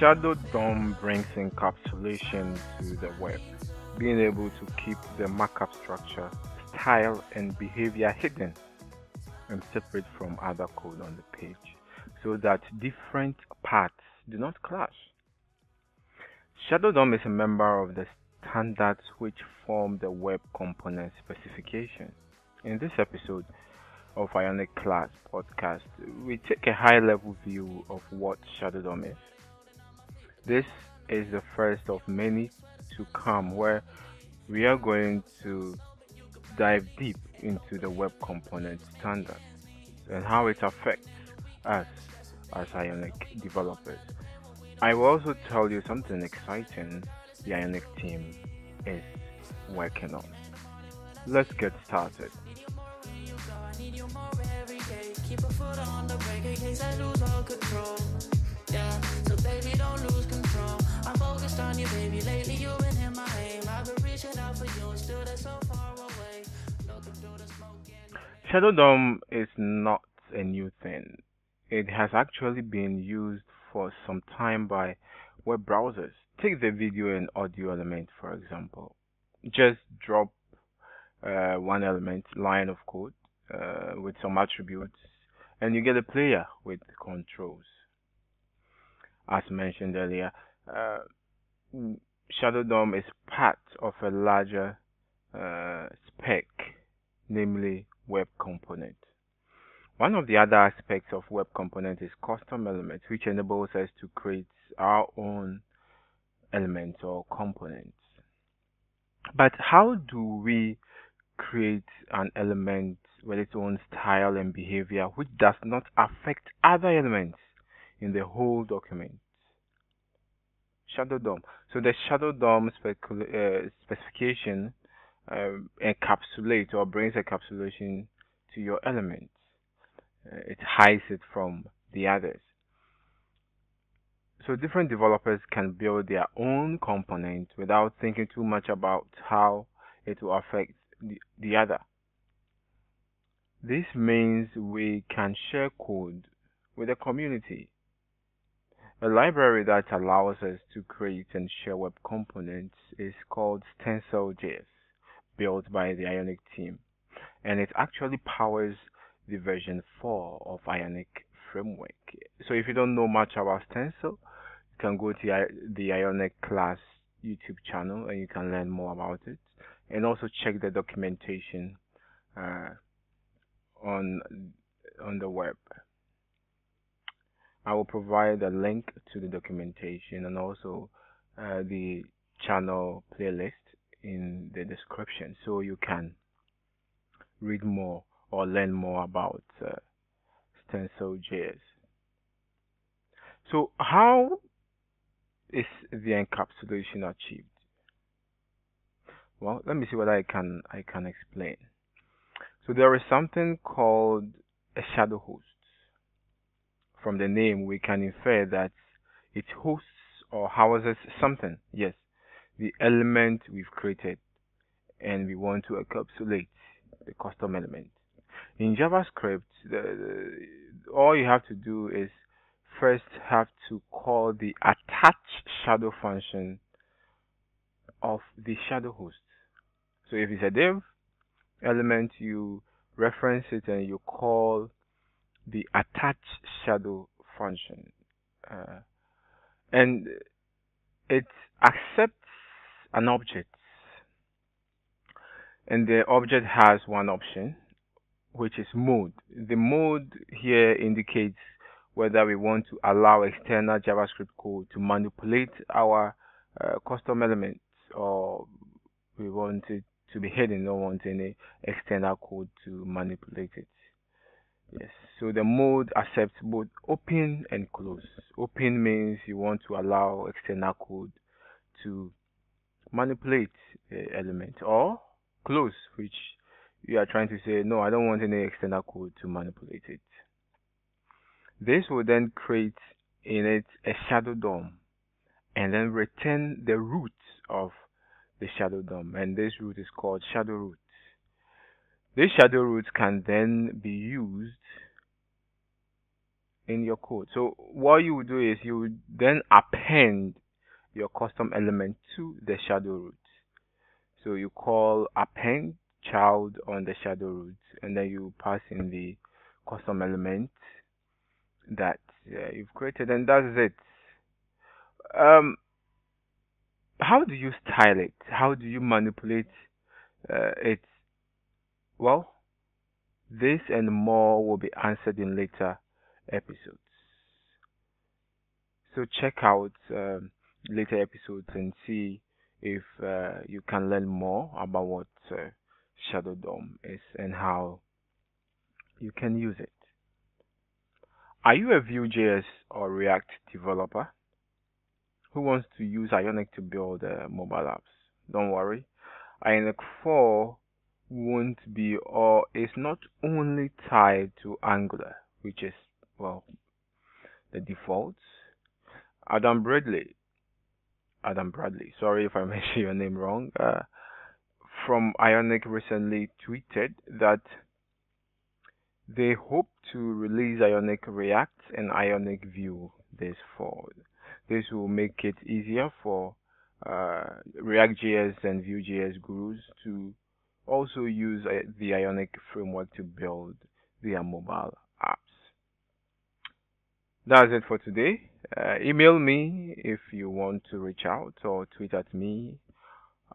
Shadow DOM brings encapsulation to the web, being able to keep the markup structure, style, and behavior hidden and separate from other code on the page so that different parts do not clash. Shadow DOM is a member of the standards which form the web component specification. In this episode of Ionic Class podcast, we take a high level view of what Shadow DOM is. This is the first of many to come where we are going to dive deep into the web component standard and how it affects us as Ionic developers. I will also tell you something exciting the Ionic team is working on. Let's get started. Baby, don't lose control. I'm focused on you, baby. Lately, you've been in my aim. I've been reaching out for you, and still that's so far away. Shadow DOM is not a new thing. It has actually been used for some time by web browsers. Take the video and audio element, for example. Just drop uh, one element, line of code, uh, with some attributes, and you get a player with controls as mentioned earlier, uh, Shadow DOM is part of a larger uh, spec, namely Web Component. One of the other aspects of Web Component is custom elements, which enables us to create our own elements or components. But how do we create an element with its own style and behavior which does not affect other elements? In the whole document. Shadow DOM. So the Shadow DOM uh, specification uh, encapsulates or brings encapsulation to your elements. Uh, it hides it from the others. So different developers can build their own component without thinking too much about how it will affect the, the other. This means we can share code with the community a library that allows us to create and share web components is called Stencil.js, built by the Ionic team, and it actually powers the version 4 of Ionic framework. So if you don't know much about Stencil, you can go to the Ionic class YouTube channel and you can learn more about it, and also check the documentation uh, on on the web. I will provide a link to the documentation and also uh, the channel playlist in the description so you can read more or learn more about uh, Stencil.js. So how is the encapsulation achieved? Well, let me see what I can I can explain. So there is something called a shadow host from the name, we can infer that it hosts or houses something. Yes, the element we've created and we want to encapsulate the custom element. In JavaScript, the, the, all you have to do is first have to call the attach shadow function of the shadow host. So if it's a div element, you reference it and you call the attach shadow function uh, and it accepts an object. And the object has one option which is mode. The mode here indicates whether we want to allow external javascript code to manipulate our uh, custom elements or we want it to be hidden don't want any external code to manipulate it Yes, so the mode accepts both open and close. Open means you want to allow external code to manipulate eh, the element, or close, which you are trying to say, no, I don't want any external code to manipulate it. This will then create in it a shadow DOM and then return the root of the shadow DOM, and this root is called shadow root. These shadow roots can then be used in your code. So what you would do is you would then append your custom element to the shadow root. So you call append child on the shadow root and then you pass in the custom element that uh, you've created and that's it. Um, how do you style it? How do you manipulate uh, it? Well, this and more will be answered in later episodes. So check out um, later episodes and see if uh, you can learn more about what uh, Shadow DOM is and how you can use it. Are you a Vue.js or React developer who wants to use Ionic to build uh, mobile apps? Don't worry. Ionic 4 won't be or is not only tied to Angular, which is, well, the default. Adam Bradley, Adam Bradley, sorry if I mentioned your name wrong, uh, from Ionic recently tweeted that they hope to release Ionic React and Ionic Vue this fall. This will make it easier for uh, React.js and Vue.js gurus to also use uh, the Ionic framework to build their mobile apps. That's it for today. Uh, email me if you want to reach out or tweet at me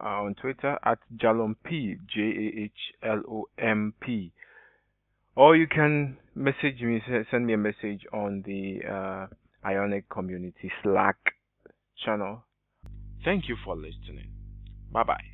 uh, on Twitter at Jahlomp, J A H L O M P or you can message me, send me a message on the uh, Ionic Community Slack channel. Thank you for listening. Bye bye.